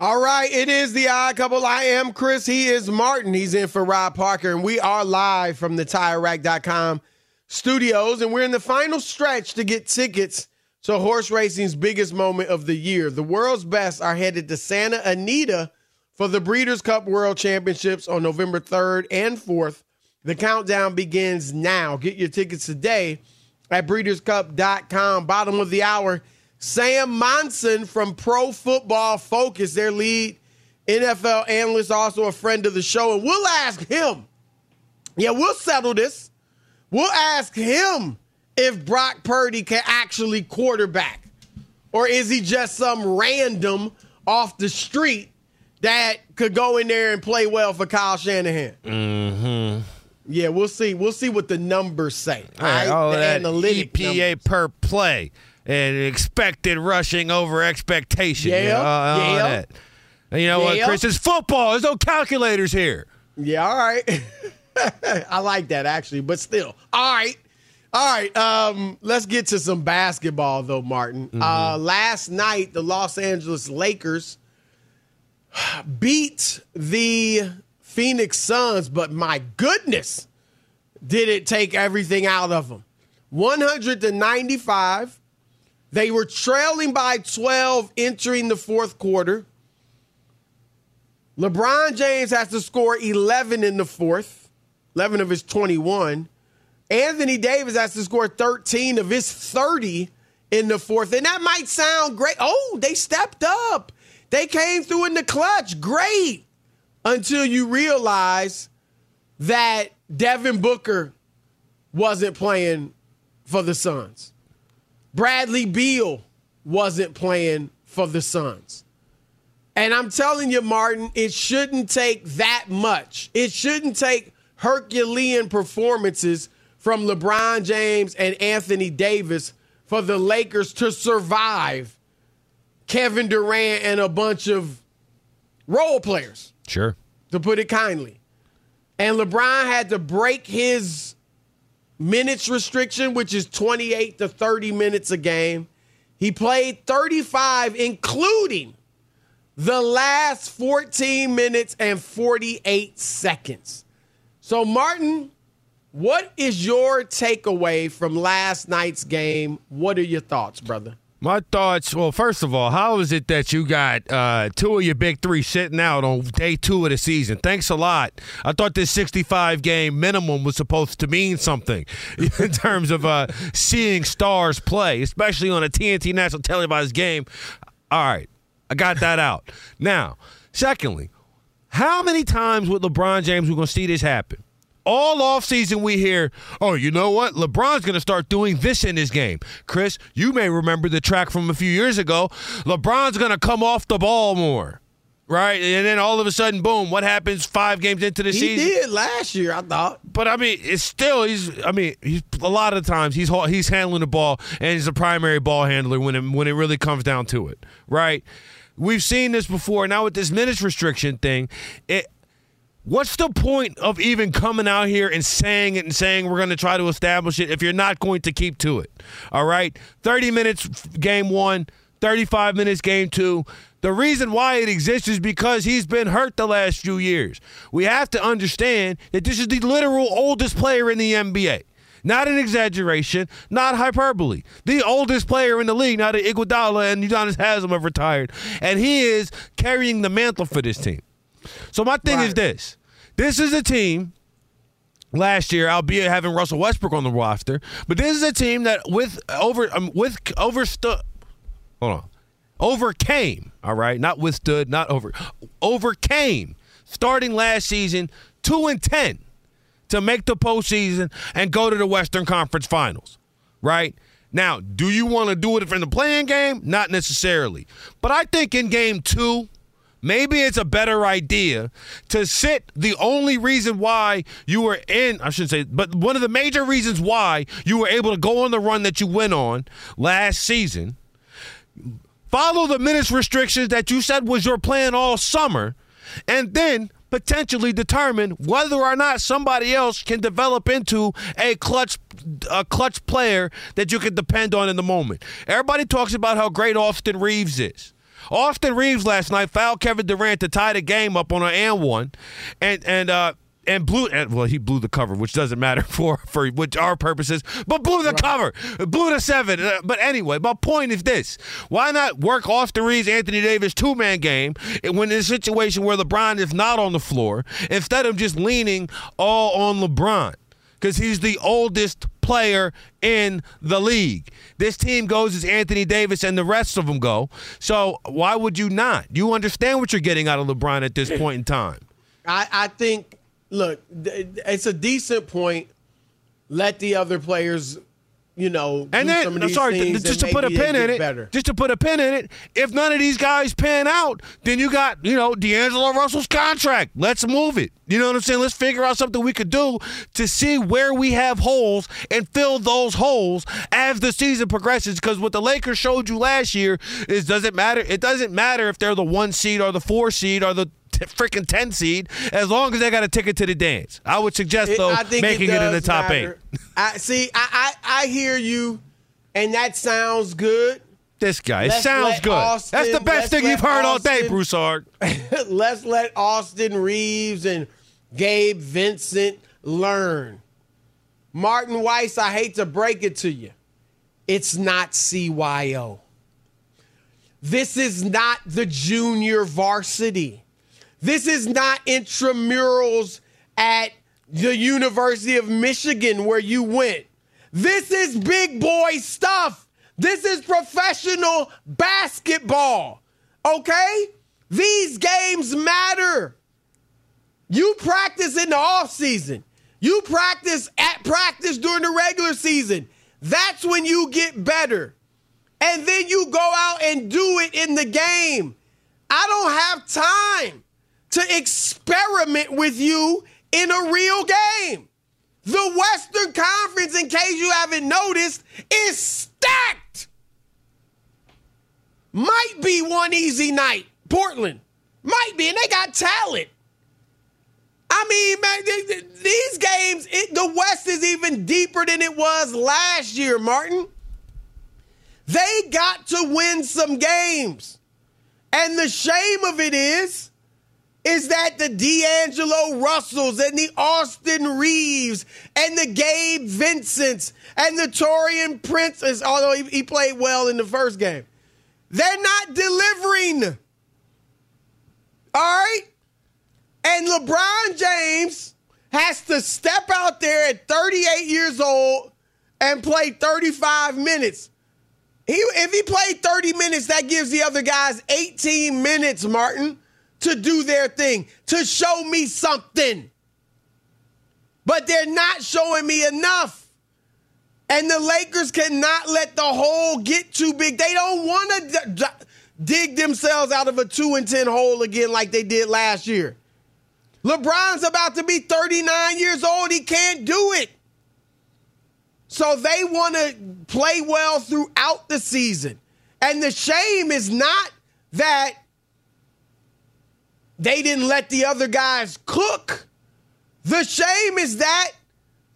All right, it is the odd couple. I am Chris. He is Martin. He's in for Rob Parker, and we are live from the TireRack.com studios, and we're in the final stretch to get tickets to horse racing's biggest moment of the year. The world's best are headed to Santa Anita for the Breeders' Cup World Championships on November 3rd and 4th. The countdown begins now. Get your tickets today at breederscup.com. Bottom of the hour. Sam Monson from Pro Football Focus, their lead NFL analyst, also a friend of the show. And we'll ask him. Yeah, we'll settle this. We'll ask him if Brock Purdy can actually quarterback. Or is he just some random off the street that could go in there and play well for Kyle Shanahan? Mm-hmm. Yeah, we'll see. We'll see what the numbers say. All right, all the that analytic EPA numbers. per play and expected rushing over expectation. Yeah, you know, all yeah. that. And you know Yeah. what, Chris? It's football. There's no calculators here. Yeah, all right. I like that actually, but still. All right. All right. Um, let's get to some basketball though, Martin. Uh last night the Los Angeles Lakers beat the Phoenix Suns, but my goodness, did it take everything out of them. 100 to 95. They were trailing by 12 entering the fourth quarter. LeBron James has to score 11 in the fourth, 11 of his 21. Anthony Davis has to score 13 of his 30 in the fourth. And that might sound great. Oh, they stepped up. They came through in the clutch. Great. Until you realize that Devin Booker wasn't playing for the Suns. Bradley Beal wasn't playing for the Suns. And I'm telling you, Martin, it shouldn't take that much. It shouldn't take Herculean performances from LeBron James and Anthony Davis for the Lakers to survive Kevin Durant and a bunch of role players, Sure. to put it kindly. And LeBron had to break his minutes restriction, which is 28 to 30 minutes a game. He played 35, including the last 14 minutes and 48 seconds. So, Martin, what is your takeaway from last night's game? What are your thoughts, brother? My thoughts. Well, first of all, how is it that you got uh, two of your big three sitting out on day two of the season? Thanks a lot. I thought this 65 game minimum was supposed to mean something in terms of uh, seeing stars play, especially on a TNT national televised game. All right, I got that out. Now, secondly, how many times with LeBron James we're going to see this happen? All offseason we hear, oh, you know what? LeBron's going to start doing this in his game. Chris, you may remember the track from a few years ago. LeBron's going to come off the ball more. Right? And then all of a sudden, boom, what happens five games into the He season? He did last year, I thought. But I mean, it's still he's. I mean, he's a lot of times he's he's handling the ball and he's a primary ball handler when it when it really comes down to it, right? We've seen this before. Now with this minutes restriction thing, it. What's the point of even coming out here and saying it and saying we're going to try to establish it if you're not going to keep to it? All right, thirty minutes game one, 35 minutes game two. The reason why it exists is because he's been hurt the last few years. We have to understand that this is the literal oldest player in the NBA. Not an exaggeration, not hyperbole. The oldest player in the league, now that Iguodala and Udonis Haslem have retired, and he is carrying the mantle for this team. So my thing is this: this is a team last year, albeit having Russell Westbrook on the roster, but this is a team that with over um, with overstood. Hold on, overcame. All right, not withstood, not over, overcame. Starting last season, two and ten to make the postseason and go to the Western Conference Finals. Right. Now, do you want to do it in the playing game? Not necessarily. But I think in game two, maybe it's a better idea to sit the only reason why you were in, I shouldn't say, but one of the major reasons why you were able to go on the run that you went on last season. Follow the minutes restrictions that you said was your plan all summer, and then potentially determine whether or not somebody else can develop into a clutch a clutch player that you can depend on in the moment. Everybody talks about how great Austin Reaves is. Austin Reaves last night fouled Kevin Durant to tie the game up on an and one, and and uh and blew and well he blew the cover, which doesn't matter for for which our purposes, but blew the cover, blew the seven. Uh, But anyway, my point is this: why not work Austin Reaves, Anthony Davis two man game when in a situation where LeBron is not on the floor instead of just leaning all on LeBron? Because he's the oldest player in the league. This team goes as Anthony Davis and the rest of them go. So why would you not? You understand what you're getting out of LeBron at this point in time. I, I think, look, it's a decent point. Let the other players, you know, And then, I'm sorry, things just to put a pin in it, Better. just to put a pin in it. If none of these guys pan out, then you got, you know, D'Angelo Russell's contract. Let's move it. You know what I'm saying? Let's figure out something we could do to see where we have holes and fill those holes as the season progresses. Because what the Lakers showed you last year is doesn't matter. It doesn't matter if they're the one seed or the four seed or the t- freaking ten seed, as long as they got a ticket to the dance. I would suggest It- though making it, in the top matter. eight. I see. I, I hear you, and that sounds good. This guy. It Let's sounds good. That's the best thing you've heard all day, Austin- Broussard. Let's let Austin Reaves and Gabe Vincent learn. Martin Weiss, I hate to break it to you. It's not CYO. This is not the junior varsity. This is not intramurals at the University of Michigan where you went. This is big boy stuff. This is professional basketball. Okay? These games matter. You practice in the off season. You practice at practice during the regular season. That's when you get better. And then you go out and do it in the game. I don't have time to experiment with you in a real game. The Western Conference, in case you haven't noticed, is stacked. Might be one easy night. Portland might be, and they got talent. I mean, man, th- th- these games, it, the West is even deeper than it was last year, Martin. They got to win some games. And the shame of it is, is that the D'Angelo Russells and the Austin Reaves and the Gabe Vincents and the Taurean Princes, although he, he played well in the first game, they're not delivering. All right? And LeBron James has to step out there at 38 years old and play 35 minutes. He, if he played 30 minutes, that gives the other guys 18 minutes, Martin, to do their thing, to show me something. But they're not showing me enough. And the Lakers cannot let the hole get too big. They don't want to d- d- dig themselves out of a 2 and 10 hole again like they did last year. LeBron's about to be 39 years old. He can't do it. So they want to play well throughout the season. And the shame is not that they didn't let the other guys cook. The shame is that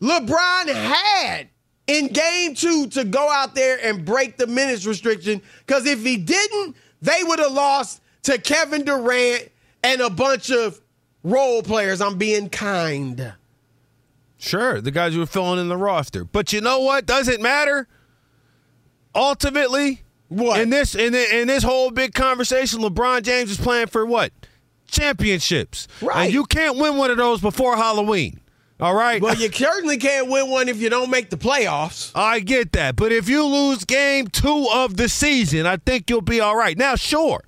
LeBron had in game two to go out there and break the minutes restriction. Because if he didn't, they would have lost to Kevin Durant and a bunch of role players. I'm being kind. Sure, the guys who were filling in the roster. But you know what? Doesn't matter. Ultimately, What? in this in, the, in this whole big conversation, LeBron James is playing for what? Championships. Right. And you can't win one of those before Halloween. All right. Well, you certainly can't win one if you don't make the playoffs. I get that. But if you lose game two of the season, I think you'll be all right. Now, sure,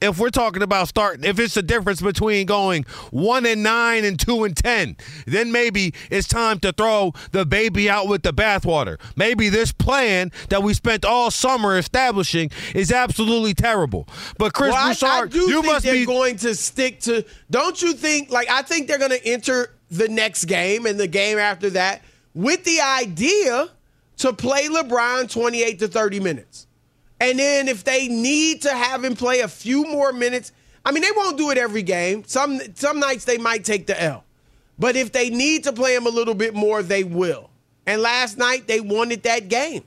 if we're talking about starting, if it's the difference between going one and nine and two and ten, then maybe it's time to throw the baby out with the bathwater. Maybe this plan that we spent all summer establishing is absolutely terrible. But Chris Well, I, Broussard, I do you think must they're be going to stick to. Don't you think? Like, I think they're going to enter the next game and the game after that with the idea to play LeBron 28 to 30 minutes. And then if they need to have him play a few more minutes, I mean, they won't do it every game. Some some nights they might take the L. But if they need to play him a little bit more, they will. And last night they wanted that game.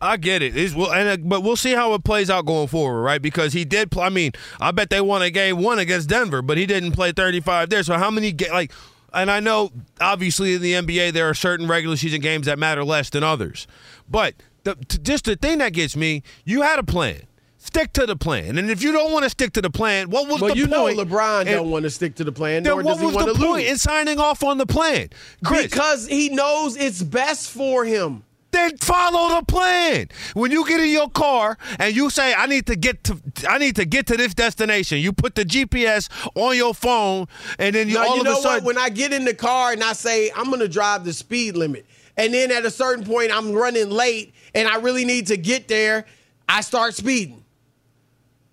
I get it. It's, well, and, uh, but we'll see how it plays out going forward, right? Because he did. Play, I mean, I bet they won a game one against Denver, but he didn't play 35 there. So how many ga- like? And I know, obviously, in the NBA, there are certain regular season games that matter less than others. But the, t- just the thing that gets me, you had a plan. Stick to the plan. And if you don't want to stick to the plan, what was Well, the you point? know LeBron And don't want to stick to the plan, Then nor what does he was want the point lose. in signing off on the plan, Chris? Because he knows it's best for him. Then follow the plan. When you get in your car and you say, "I need to get to, I need to get to this destination," you put the GPS on your phone, and then you Now, all you of know a sudden, what? When I get in the car and I say I'm going to drive the speed limit, and then at a certain point I'm running late and I really need to get there, I start speeding.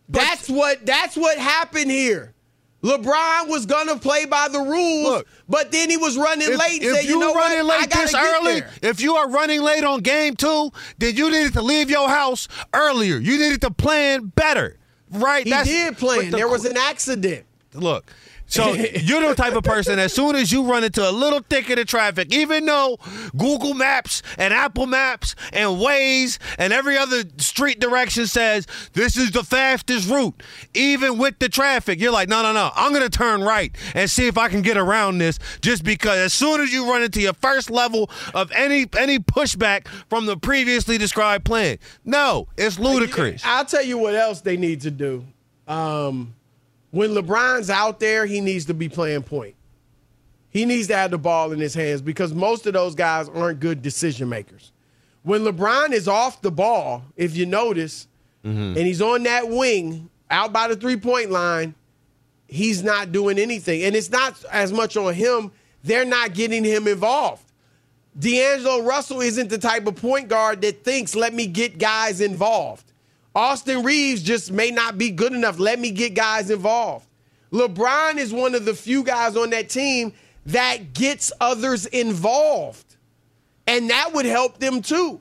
That's what that's what happened here. LeBron was gonna play by the rules, Look, but then he was running if, late. if said, you you know running what? Late this early, if you are running late on game two, then you needed to leave your house earlier. You needed to plan better, right? He That's- did plan. the There was an accident. look. So you're the type of person as soon as you run into a little thicket of traffic, even though Google Maps and Apple Maps and Waze and every other street direction says this is the fastest route, even with the traffic, you're like, no, no, no, I'm gonna turn right and see if I can get around this. Just because as soon as you run into your first level of any any pushback from the previously described plan, no, it's ludicrous. I'll tell you what else they need to do. Um, when LeBron's out there, he needs to be playing point. He needs to have the ball in his hands because most of those guys aren't good decision makers. When LeBron is off the ball, if you notice, mm-hmm. and he's on that wing out by the three point line, he's not doing anything. And it's not as much on him, they're not getting him involved. D'Angelo Russell isn't the type of point guard that thinks, let me get guys involved. Austin Reaves just may not be good enough. Let me get guys involved. LeBron is one of the few guys on that team that gets others involved. And that would help them too.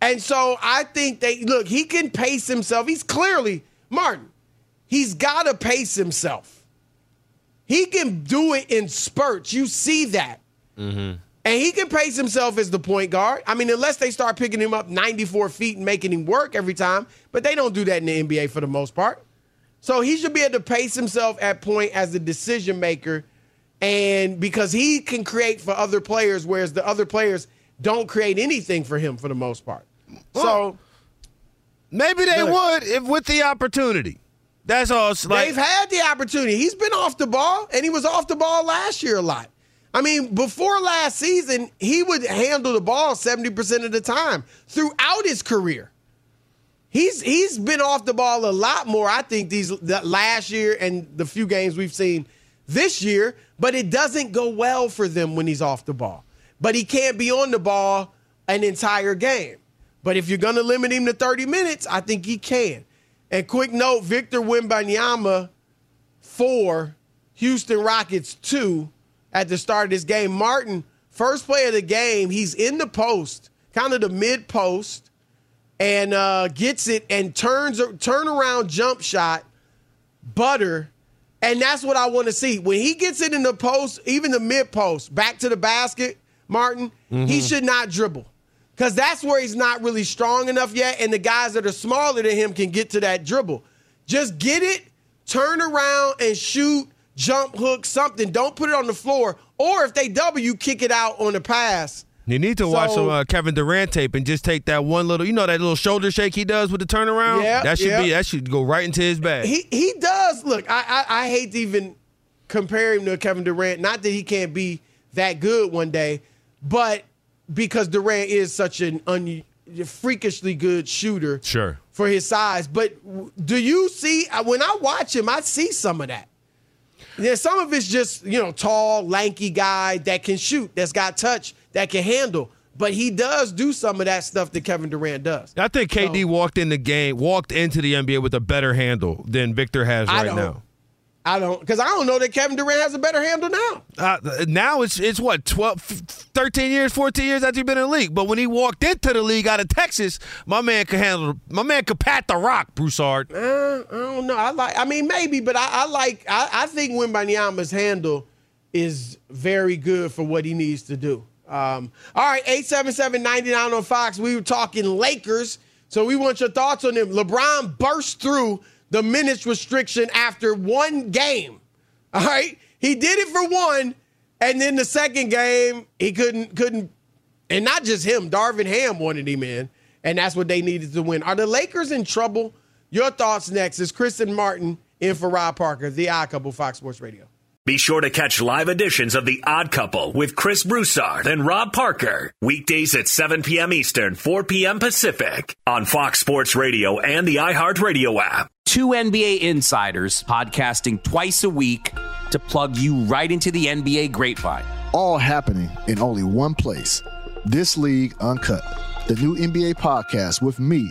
And so I think they look, he can pace himself. He's clearly, Martin, he's got to pace himself. He can do it in spurts. You see that. Mm-hmm. And he can pace himself as the point guard. I mean, unless they start picking him up 94 feet and making him work every time, but they don't do that in the NBA for the most part. So he should be able to pace himself at point as a decision maker, and because he can create for other players, whereas the other players don't create anything for him for the most part. so Maybe they Good. would if with the opportunity. That's all. It's like they've had the opportunity. He's been off the ball, and he was off the ball last year a lot. I mean, before last season, he would handle the ball 70% of the time throughout his career. He's he's been off the ball a lot more, I think, these last year and the few games we've seen this year, but it doesn't go well for them when he's off the ball. But he can't be on the ball an entire game. But if you're gonna limit him to 30 minutes, I think he can. And quick note, Victor Wembanyama four, Houston Rockets two at the start of this game. Martin, first play of the game, he's in the post, kind of the mid post, and uh, gets it and turns turn around jump shot, butter, and that's what I want to see. When he gets it in the post, even the mid post, back to the basket, Martin, he should not dribble. Because that's where he's not really strong enough yet, and the guys that are smaller than him can get to that dribble. Just get it, turn around and shoot, jump hook, something. Don't put it on the floor. Or if they double you, kick it out on the pass. you need to watch some uh, Kevin Durant tape and just take that one little, you know, that little shoulder shake he does with the turnaround. Yeah, that should be that should go right into his bag. He he does look. I, I I hate to even compare him to Kevin Durant. Not that he can't be that good one day, but because Durant is such an un, freakishly good shooter. Sure. For his size, but do you see uh, when I watch him? I see some of that. Yeah, some of it's just you know tall, lanky guy that can shoot, that's got touch, that can handle. But he does do some of that stuff that Kevin Durant does. I think KD walked in the game, walked into the NBA with a better handle than Victor has right now. I don't because I don't know that Kevin Durant has a better handle now. Uh, now it's it's what 12, 13 years, 14 years after he's been in the league. But when he walked into the league out of Texas, my man could handle. My man could pat the rock, Broussard. Uh, I don't know. I like. I mean, maybe, but I, I like. I, I think Wembanyama's handle is very good for what he needs to do. Um, all right, 877-99 on Fox. We were talking Lakers, so we want your thoughts on them. LeBron burst through the minutes restriction after one game. All right, he did it for one, and then the second game he couldn't couldn't, and not just him. Darvin Ham wanted him in, and that's what they needed to win. Are the Lakers in trouble? Your thoughts next. Is Kristen Martin in for Rob Parker, the Odd Couple, Fox Sports Radio. Be sure to catch live editions of The Odd Couple with Chris Broussard and Rob Parker. Weekdays at 7 p.m. Eastern, 4 p.m. Pacific on Fox Sports Radio and the iHeartRadio app. two NBA insiders podcasting twice a week to plug you right into the NBA grapevine. all happening in only one place. This League Uncut, the new NBA podcast with me,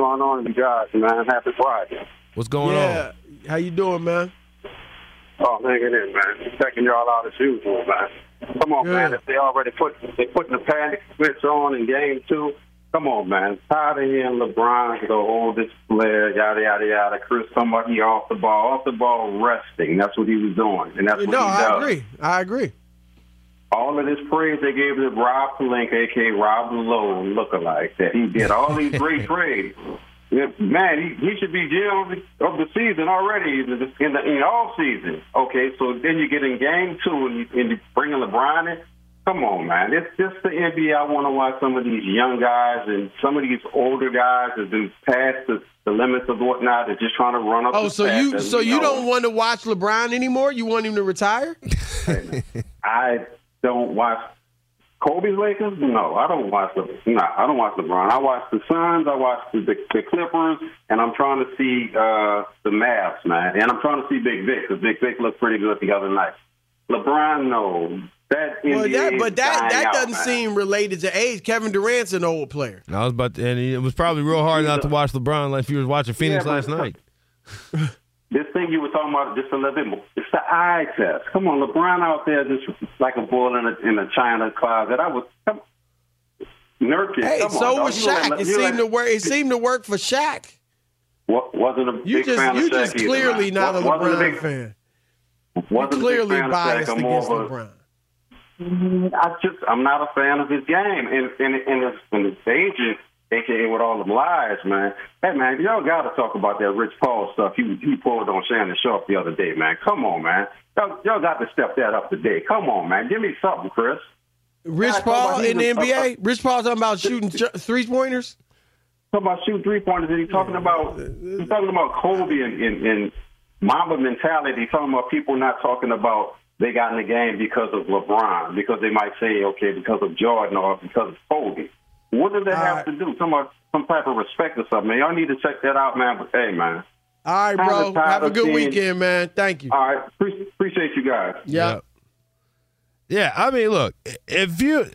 What's going on, you guys, man? Happy Friday. What's going yeah. on? How you doing, man? Oh, hanging in, man. Checking y'all out as usual, man. Come on, man. If they already put they putting the panic switch on in game two, come on, man. Tired of hearing LeBron go hold this player, yada yada yada. Chris somebody off the ball, off the ball resting. That's what he was doing, and that's what no, he does. I agree. I agree. All of this praise they gave to Rob Pelinka, aka Rob Lowe, lookalike, that he did all these great trades. Man, he, he should be GM of the season already in the, in the in all season. Okay, so then you get in game two and you, and you bring in LeBron in. Come on, man. It's just the NBA. I want to watch some of these young guys and some of these older guys that do past the, the limits of whatnot. They're just trying to run up. Oh, the so you so you know, don't want to watch LeBron anymore? You want him to retire? I don't watch Kobe's Lakers. No, I don't watch the. No, I don't watch LeBron. I watch the Suns. I watch the, the, the Clippers, and I'm trying to see uh, the Mavs, man. And I'm trying to see Big Vic because Big Vic looked pretty good the other night. LeBron, no. That Well, NBA but that dying that out, doesn't man. seem related to age. Kevin Durant's an old player. I was about to, and it was probably real hard not to watch LeBron like if you was watching Phoenix Yeah, last night. This thing you were talking about just a little bit more. It's the eye test. Come on, LeBron out there just like a bull in a in a china closet. I was come, Nurkic. Hey, come so on, dog. was let- Shaq. It seemed to work. It seemed to work for Shaq. Wa- wasn't a You big just fan you of Shaq just clearly not a LeBron big, fan. Wasn't You're a big clearly fan of biased Shaq. Against of LeBron. Mm, I just I'm not a fan of his game, and and and his, and his agent, aka with all them lies, man. Hey man, y'all got to talk about that Rich Paul stuff he he pulled on Shannon Sharpe the other day, man. Come on, man. Y'all, y'all got to step that up today. Come on, man. Give me something, Chris. Rich Yeah, Paul in the was- NBA. Rich Paul talking about shooting three pointers. Talking about shooting three pointers, and he's talking about he's talking about Kobe and, and, and Mamba mentality. He's talking about people not talking about they got in the game because of LeBron, because they might say, okay, because of Jordan or because of Kobe. What does that All have right. to do? Some uh, some type of respect or something. Man, y'all need to check that out, man. But hey, man. All right, bro. Have a good seeing- weekend, man. Thank you. All right, Pre- appreciate you guys. Yeah. Yeah, I mean, look, if you,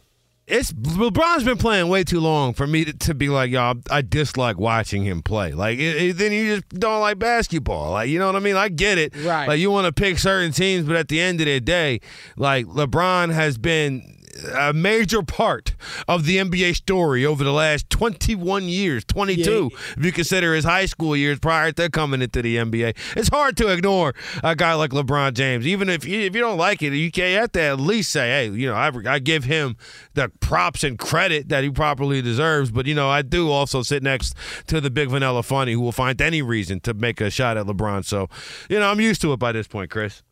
it's LeBron's been playing way too long for me to, to be like, y'all, I dislike watching him play. Like, it, it- then you just don't like basketball. Like, you know what I mean? I get it. Right. Like, you want to pick certain teams, but at the end of the day, like, LeBron has been a major part of the NBA story over the last 21 years, 22, if you consider his high school years prior to coming into the NBA. It's hard to ignore a guy like LeBron James. Even if you, if you don't like it, you can you have to at least say, hey, you know, I, I give him the props and credit that he properly deserves. But, you know, I do also sit next to the big vanilla funny who will find any reason to make a shot at LeBron. So, you know, I'm used to it by this point, Chris.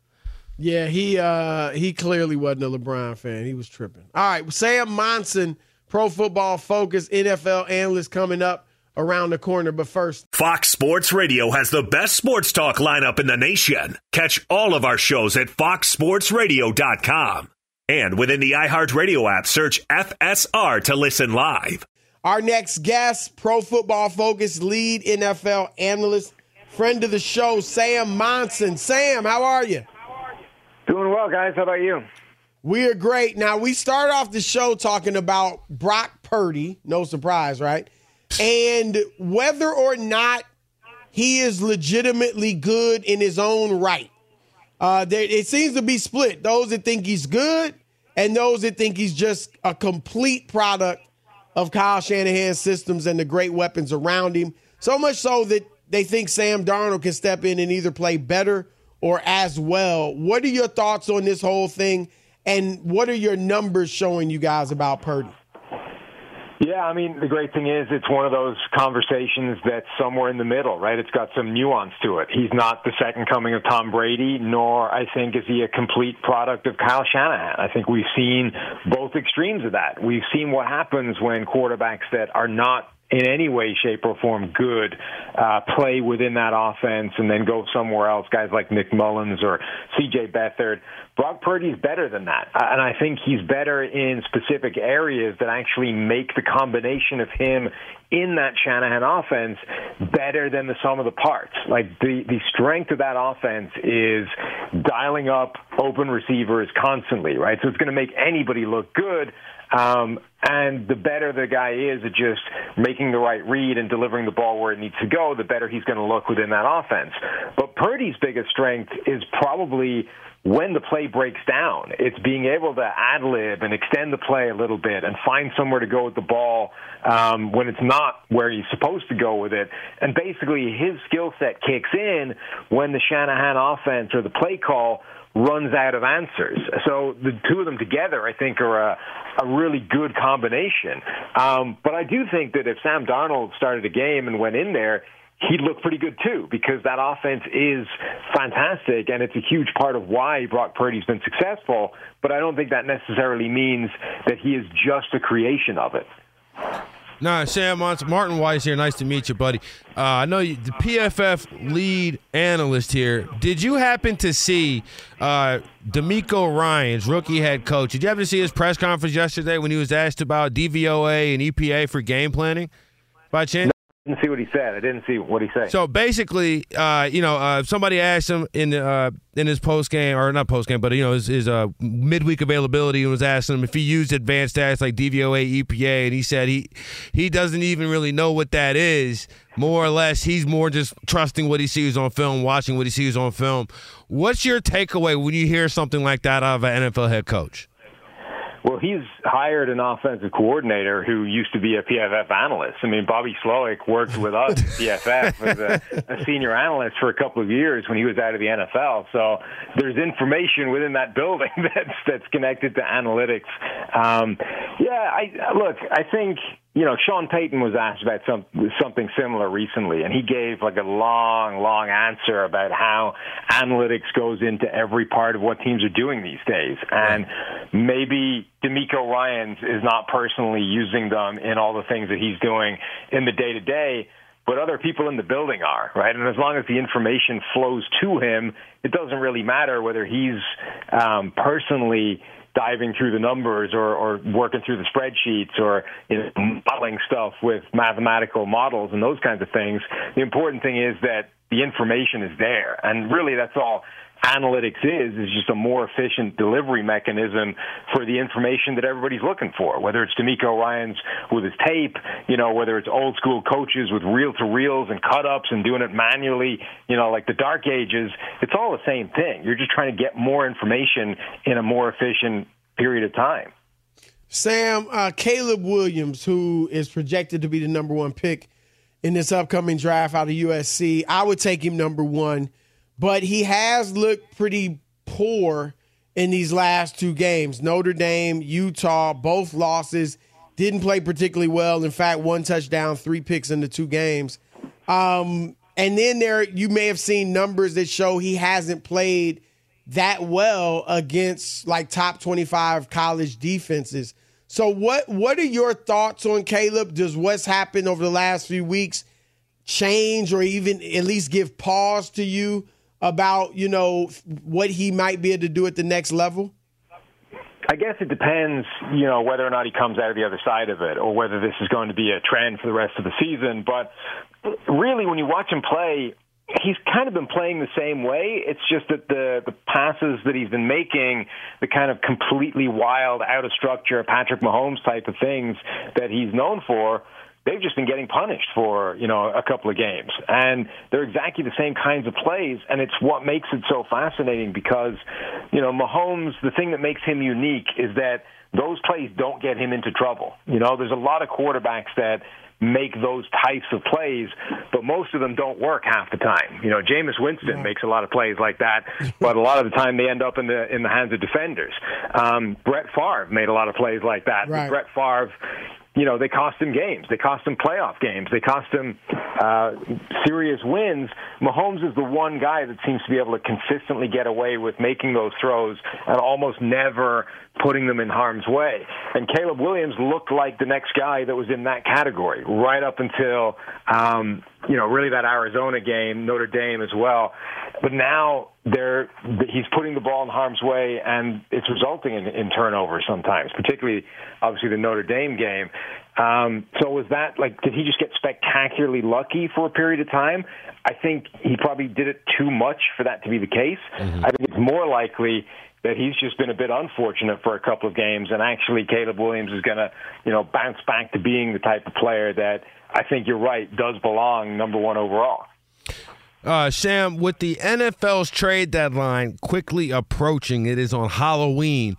Yeah, he uh he clearly wasn't a LeBron fan. He was tripping. All right, Sam Monson, Pro Football Focus NFL analyst coming up around the corner. But first, Fox Sports Radio has the best sports talk lineup in the nation. Catch all of our shows at foxsportsradio.com. And within the iHeartRadio app, search FSR to listen live. our next guest, Pro Football Focus lead NFL analyst, friend of the show, Sam Monson. Sam, how are you? Doing well, guys. How about you? We are great. Now, we start off the show talking about Brock Purdy. No surprise, right? And whether or not he is legitimately good in his own right. Uh, there, it seems to be split. Those that think he's good and those that think he's just a complete product of Kyle Shanahan's systems and the great weapons around him. So much so that they think Sam Darnold can step in and either play better or as well. What are your thoughts on this whole thing? And what are your numbers showing you guys about Purdy? Yeah, I mean, the great thing is it's one of those conversations that's somewhere in the middle, right? It's got some nuance to it. He's not the second coming of Tom Brady, nor, I think, is he a complete product of Kyle Shanahan. I think we've seen both extremes of that. We've seen what happens when quarterbacks that are not in any way, shape, or form good uh, play within that offense and then go somewhere else. Guys like Nick Mullens or C.J. Beathard. Brock Purdy's better than that, uh, and I think he's better in specific areas that actually make the combination of him in that Shanahan offense better than the sum of the parts. Like the the strength of that offense is dialing up open receivers constantly, right? So it's going to make anybody look good. Um, and the better the guy is at just making the right read and delivering the ball where it needs to go, the better he's going to look within that offense. But Purdy's biggest strength is probably when the play breaks down. It's being able to ad lib and extend the play a little bit and find somewhere to go with the ball um, when it's not where he's supposed to go with it. And basically, his skill set kicks in when the Shanahan offense or the play call runs out of answers. So the two of them together, I think, are a, a really good combination. Um, but I do think that if Sam Darnold started a game and went in there, he'd look pretty good too because that offense is fantastic and it's a huge part of why Brock Purdy's been successful. But I don't think that necessarily means that he is just a creation of it. No, Sam Martin Weiss here. Nice to meet you, buddy. Uh, I know you, the PFF lead analyst here. Did you happen to see uh, DeMeco Ryans rookie head coach? Did you happen to see his press conference yesterday when he was asked about DVOA and EPA for game planning? By chance? Didn't see what he said. I didn't see what he said. So basically, uh, you know, uh, somebody asked him in uh, in his post game or not post game, but you know, his, his uh, midweek availability and was asking him if he used advanced stats like DVOA, EPA, and he said he he doesn't even really know what that is. More or less, he's more just trusting what he sees on film, watching what he sees on film. What's your takeaway when you hear something like that out of an NFL head coach? Well, he's hired an offensive coordinator who used to be a PFF analyst. I mean, Bobby Slowik worked with us at PFF as a, a senior analyst for a couple of years when he was out of the NFL. So there's information within that building that's that's connected to analytics. Um, yeah, I look. I think you know, Sean Payton was asked about some, something similar recently, and he gave like a long, long answer about how analytics goes into every part of what teams are doing these days. And maybe DeMeco Ryans is not personally using them in all the things that he's doing in the day to day, but other people in the building are, right? And as long as the information flows to him, it doesn't really matter whether he's um, personally diving through the numbers or, or working through the spreadsheets or you know, modeling stuff with mathematical models and those kinds of things. The important thing is that the information is there, and really that's all analytics is is just a more efficient delivery mechanism for the information that everybody's looking for. Whether it's DeMeco Ryans with his tape, you know, whether it's old school coaches with reel to reels and cut ups and doing it manually, you know, like the dark ages, it's all the same thing. You're just trying to get more information in a more efficient period of time. Sam, uh, Caleb Williams, who is projected to be the number one pick in this upcoming draft out of USC, I would take him number one but he has looked pretty poor in these last two games. Notre Dame, Utah, both losses. Didn't play particularly well. In fact, one touchdown, three picks in the two games. Um, and then there, you may have seen numbers that show he hasn't played that well against like top 25 college defenses. So what what are your thoughts on Caleb? Does what's happened over the last few weeks change or even at least give pause to you about you know what he might be able to do at the next level? I guess it depends, you know, whether or not he comes out of the other side of it, or whether this is going to be a trend for the rest of the season. But really, when you watch him play, he's kind of been playing the same way. It's just that the the passes that he's been making, the kind of completely wild, out of structure Patrick Mahomes type of things that he's known for they've just been getting punished for you know a couple of games, and they're exactly the same kinds of plays, and it's what makes it so fascinating because you know Mahomes. The thing that makes him unique is that those plays don't get him into trouble. You know, there's a lot of quarterbacks that make those types of plays, but most of them don't work half the time. You know, Jameis Winston yeah. makes a lot of plays like that, but a lot of the time they end up in the in the hands of defenders. Um, Brett Favre made a lot of plays like that. Right. Brett Favre, you know, they cost him games. They cost him playoff games. They cost him uh, serious wins, Mahomes is the one guy that seems to be able to consistently get away with making those throws and almost never putting them in harm's way. And Caleb Williams looked like the next guy that was in that category right up until, um, you know, really that Arizona game, Notre Dame as well. But now they're, he's putting the ball in harm's way, and it's resulting in, in turnovers sometimes, particularly obviously the Notre Dame game. Um, so was that like, did he just get spectacularly lucky for a period of time? I think he probably did it too much for that to be the case. Mm-hmm. I think it's more likely that he's just been a bit unfortunate for a couple of games, and actually Caleb Williams is going to, you know, bounce back to being the type of player that I think you're right does belong number one overall. Uh, Sam, with the NFL's trade deadline quickly approaching, it is on Halloween.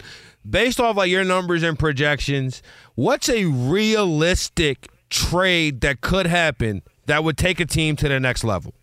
Based off like your numbers and projections, what's a realistic trade that could happen that would take a team to the next level?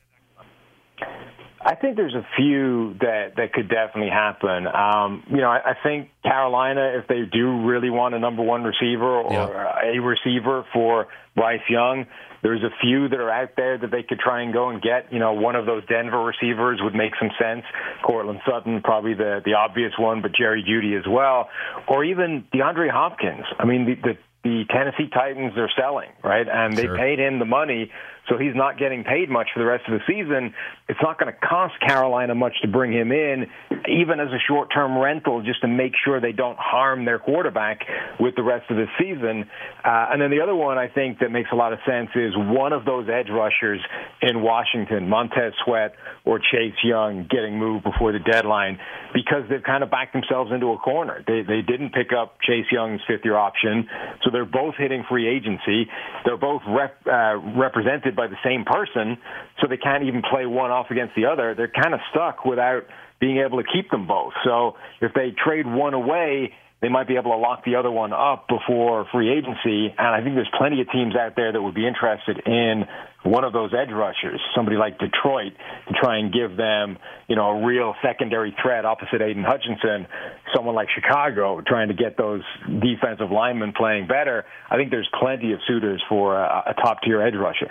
I think there's a few that that could definitely happen. Um, you know, I, I think Carolina, if they do really want a number one receiver or yeah. a receiver for Bryce Young, there's a few that are out there that they could try and go and get. You know, one of those Denver receivers would make some sense. Courtland Sutton, probably the the obvious one, but Jerry Jeudy as well, or even DeAndre Hopkins. I mean, the the, the Tennessee Titans are selling, right? And sure. they paid him the money so he's not getting paid much for the rest of the season. It's not going to cost Carolina much to bring him in, even as a short-term rental, just to make sure they don't harm their quarterback with the rest of the season. Uh, and then the other one I think that makes a lot of sense is one of those edge rushers in Washington, Montez Sweat or Chase Young, getting moved before the deadline because they've kind of backed themselves into a corner. They they didn't pick up Chase Young's fifth-year option, so they're both hitting free agency. They're both rep, uh, represented by the same person, so they can't even play one off against the other. They're kind of stuck without being able to keep them both. So if they trade one away, they might be able to lock the other one up before free agency. And I think there's plenty of teams out there that would be interested in one of those edge rushers, somebody like Detroit, to try and give them, you know, a real secondary threat opposite Aidan Hutchinson. Someone like Chicago trying to get those defensive linemen playing better. I think there's plenty of suitors for a, a top tier edge rusher.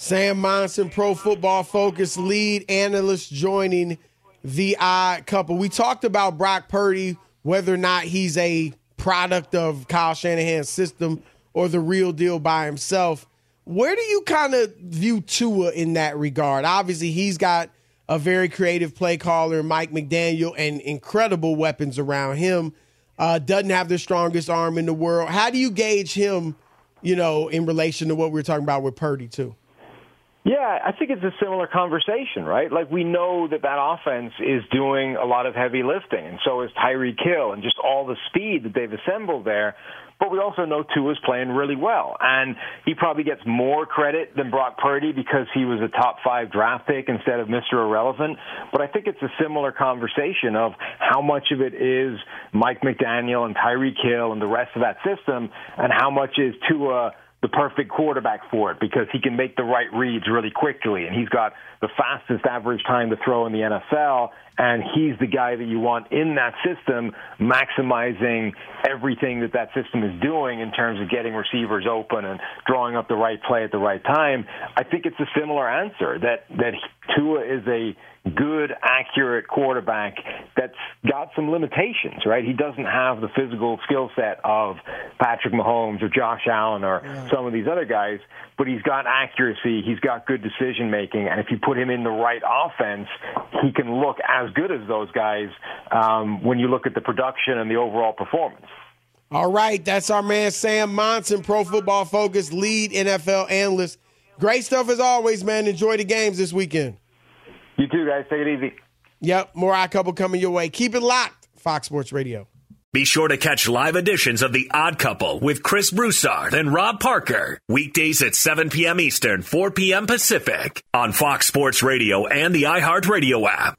Sam Monson, Pro Football Focus lead analyst, joining the odd couple. We talked about Brock Purdy, whether or not he's a product of Kyle Shanahan's system or the real deal by himself. Where do you kind of view Tua in that regard? Obviously, he's got a very creative play caller, Mike McDaniel, and incredible weapons around him. Uh, doesn't have the strongest arm in the world. How do you gauge him, you know, in relation to what we were talking about with Purdy, too? Yeah, I think it's a similar conversation, right? Like we know that that offense is doing a lot of heavy lifting, and so is Tyreek Hill, and just all the speed that they've assembled there. But we also know Tua's playing really well, and he probably gets more credit than Brock Purdy because he was a top five draft pick instead of Mr. Irrelevant. But I think it's a similar conversation of how much of it is Mike McDaniel and Tyreek Hill and the rest of that system, and how much is Tua the perfect quarterback for it because he can make the right reads really quickly and he's got the fastest average time to throw in the NFL and he's the guy that you want in that system maximizing everything that that system is doing in terms of getting receivers open and drawing up the right play at the right time. I think it's a similar answer that that Tua is a good, accurate quarterback that's got some limitations, right? He doesn't have the physical skill set of Patrick Mahomes or Josh Allen or yeah. some of these other guys, but he's got accuracy, he's got good decision making, and if you put him in the right offense, he can look as good as those guys um, when you look at the production and the overall performance. All right, that's our man Sam Monson, Pro Football Focus lead NFL analyst. Great stuff as always, man. Enjoy the games this weekend. You too, guys. Take it easy. Yep, more Odd Couple coming your way. Keep it locked. Fox Sports Radio. Be sure to catch live editions of The Odd Couple with Chris Broussard and Rob Parker. Weekdays at 7 p.m. Eastern, 4 p.m. Pacific on Fox Sports Radio and the iHeartRadio app.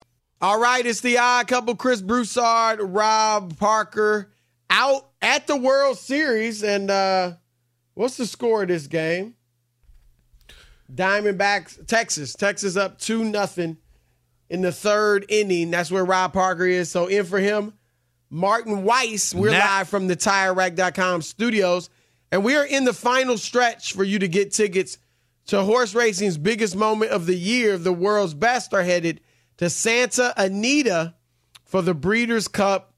All right, it's the odd couple, Chris Broussard, Rob Parker, out at the World Series. And uh what's the score of this game? Diamondbacks, Texas. Texas up 2 nothing in the third inning. That's where Rob Parker is. So in for him, Martin Weiss. We're Nah. live from the TireRack.com studios. And we are in the final stretch for you to get tickets to horse racing's biggest moment of the year. The world's best are headed to Santa Anita for the Breeders' Cup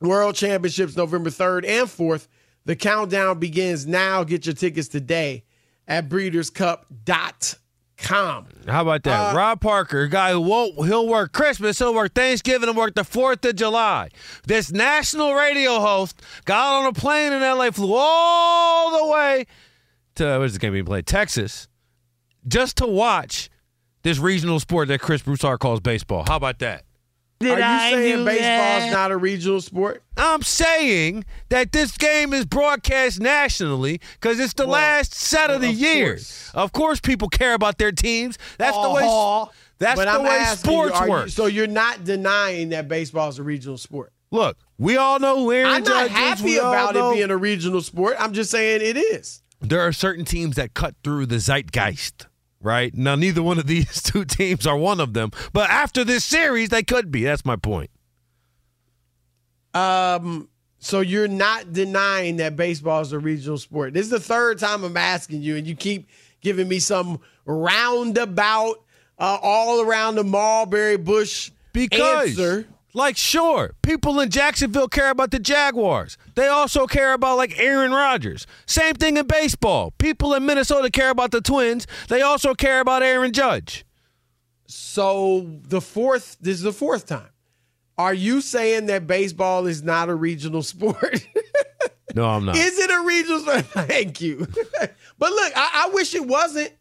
World Championships November 3rd and 4th. The countdown begins now. Get your tickets today at breederscup.com. How about that? Uh, Rob Parker, guy who won't, he'll work Christmas, he'll work Thanksgiving, and work the 4th of July. This national radio host got on a plane in LA, flew all the way to, where's this game being played? Texas, just to watch this regional sport that Chris Broussard calls baseball. How about that? Are you saying baseball baseball's not a regional sport? I'm saying that this game is broadcast nationally because it's the last set of the year. Of course, people care about their teams. That's the way. Uh-huh. That's But the I'm way asking you, sports are you- work. so you're not denying that baseball's a regional sport. Look, we all know who Aaron I'm not happy We about know- it being a regional sport. I'm just saying it is. There are certain teams that cut through the zeitgeist. Right now, neither one of these two teams are one of them. But after this series, they could be. That's my point. Um, so you're not denying that baseball is a regional sport. This is the third time I'm asking you, and you keep giving me some roundabout, uh, all around the Mulberry Bush Because, answer. Like, sure, people in Jacksonville care about the Jaguars. They also care about, like, Aaron Rodgers. Same thing in baseball. People in Minnesota care about the Twins. They also care about Aaron Judge. So the fourth, this is the fourth time. Are you saying that baseball is not a regional sport? No, I'm not. Is it a regional sport? Thank you. but look, I, I wish it wasn't.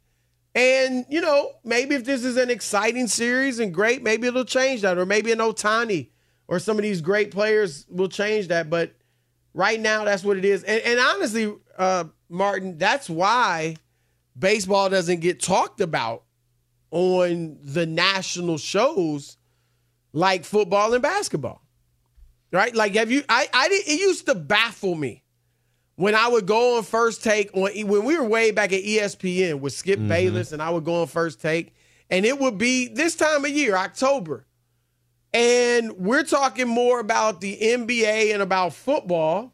And, you know, maybe if this is an exciting series and great, maybe it'll change that. Or maybe an Ohtani or some of these great players will change that. But right now, that's what it is. And, and honestly, uh, Martin, that's why baseball doesn't get talked about on the national shows like football and basketball. Right? Like have you I I did it used to baffle me when I would go on first take on when we were way back at ESPN with Skip mm-hmm. Bayless and I would go on first take and it would be this time of year, October. And we're talking more about the NBA and about football.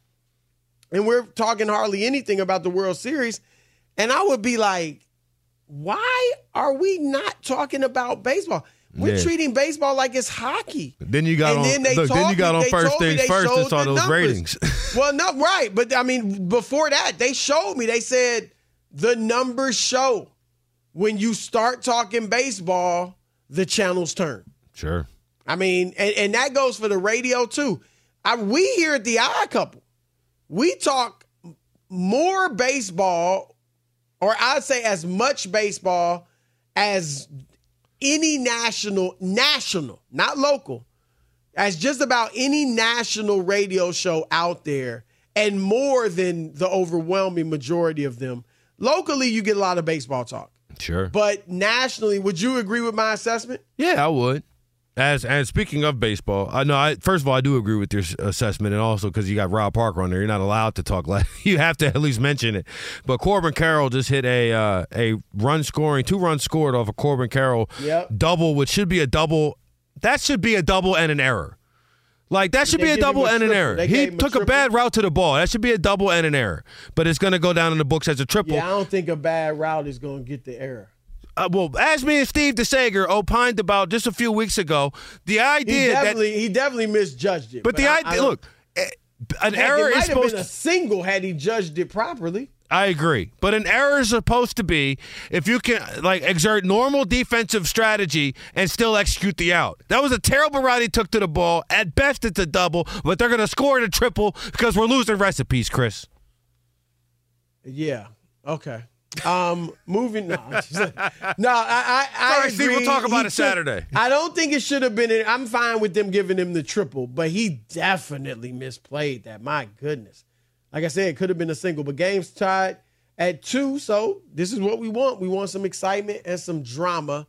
And we're talking hardly anything about the World Series. And I would be like, why are we not talking about baseball? We're Yeah. treating baseball like it's hockey. Then you got And on. then look, then you got me- on first things first and saw those numbers. ratings. well, no, right. But I mean, before that, they showed me, they said the numbers show when you start talking baseball, the channels turn. sure. I mean, and, and that goes for the radio too. I, we here at the Odd Couple, we talk more baseball, or I'd say as much baseball as any national, national, not local, as just about any national radio show out there, and more than the overwhelming majority of them. Locally, you get a lot of baseball talk, Sure. but nationally, would you agree with my assessment? Yeah, I would. As and speaking of baseball, I know. I first of all, I do agree with your assessment, and also because you got Rob Parker on there, you're not allowed to talk. Like you have to at least mention it. But Corbin Carroll just hit a uh, a run scoring, two runs scored off of Corbin Carroll Yep. double, which should be a double. That should be a double and an error. Like that should be a double a and an error. They He took a, triple. bad route to the ball. That should be a double and an error. But it's going to go down in the books as a triple. Yeah, I don't think a bad route is going to get the error. Uh, well, as me and Steve DeSager opined about just a few weeks ago, the He idea that he definitely misjudged it. But the I- idea, I look, eh, an heck, error it might is have been a single had he judged it properly. I agree, but an error is supposed to be if you can like exert normal defensive strategy and still execute the out. That was a terrible route he took to the ball. At best, it's a double, but they're going to score it a triple because we're losing recipes, Chris. Yeah. Okay. Um, moving. No, no. I, I, I Sorry, Steve, we'll talk about He it should- Saturday. I don't think it should have been. In, I'm fine with them giving him the triple, but he definitely misplayed that. My goodness. Like I said, it could have been a single, but games tied at two. So this is what we want. We want some excitement and some drama.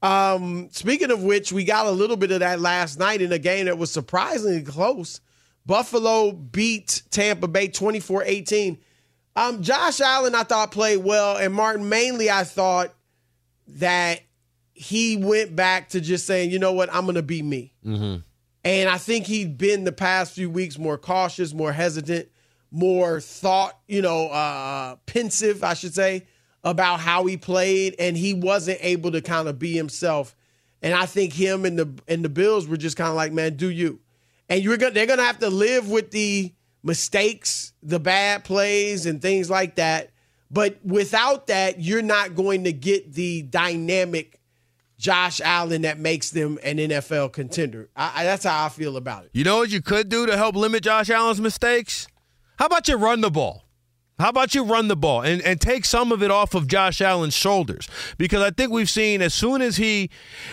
Um, speaking of which, we got a little bit of that last night in a game that was surprisingly close. Buffalo beat Tampa Bay 24 18. Um, Josh Allen, I thought played well, and Martin mainly, I thought that he went back to just saying, you know what, I'm going to be me. Mm-hmm. And I think he'd been the past few weeks more cautious, more hesitant, more thought, you know, uh, pensive, I should say, about how he played, and he wasn't able to kind of be himself. And I think him and the and the Bills were just kind of like, man, do you? And you're gonna they're gonna have to live with the mistakes, the bad plays, and things like that. But without that, you're not going to get the dynamic Josh Allen that makes them an NFL contender. I, I, that's how I feel about it. You know what you could do to help limit Josh Allen's mistakes? How about you run the ball? How about you run the ball and, and take some of it off of Josh Allen's shoulders? Because I think we've seen as soon as he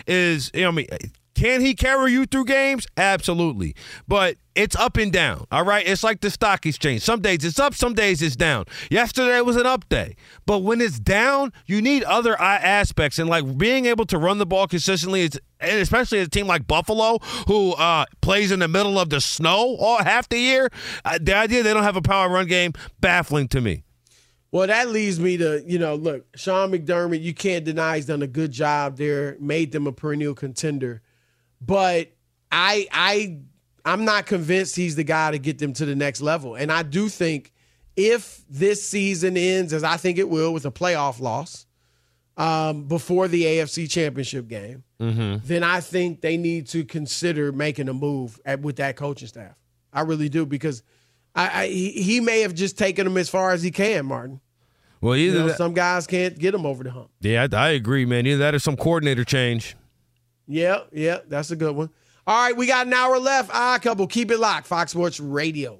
is, you know, I mean, can he carry you through games? Absolutely. But it's up and down. All right. It's like the stock exchange. Some days it's up, some days it's down. Yesterday was an up day. But when it's down, you need other aspects. And like being able to run the ball consistently, is, and especially a team like Buffalo, who uh, plays in the middle of the snow all half the year, uh, the idea they don't have a power run game, baffling to me. Well, that leads me to, you know, look, Sean McDermott, you can't deny he's done a good job there, made them a perennial contender. But I I I'm not convinced he's the guy to get them to the next level. And I do think if this season ends, as I think it will, with a playoff loss um, before the AFC championship game, Mm-hmm. then I think they need to consider making a move at, with that coaching staff. I really do because I, I he, may have just taken them as far as he can, Martin. Well, either You know, that- some guys can't get them over the hump. yeah, I, I agree, man. Either that or some coordinator change. Yeah, yeah, that's a good one. All right, we got an hour left. Ah, couple, keep it locked. Fox Sports Radio.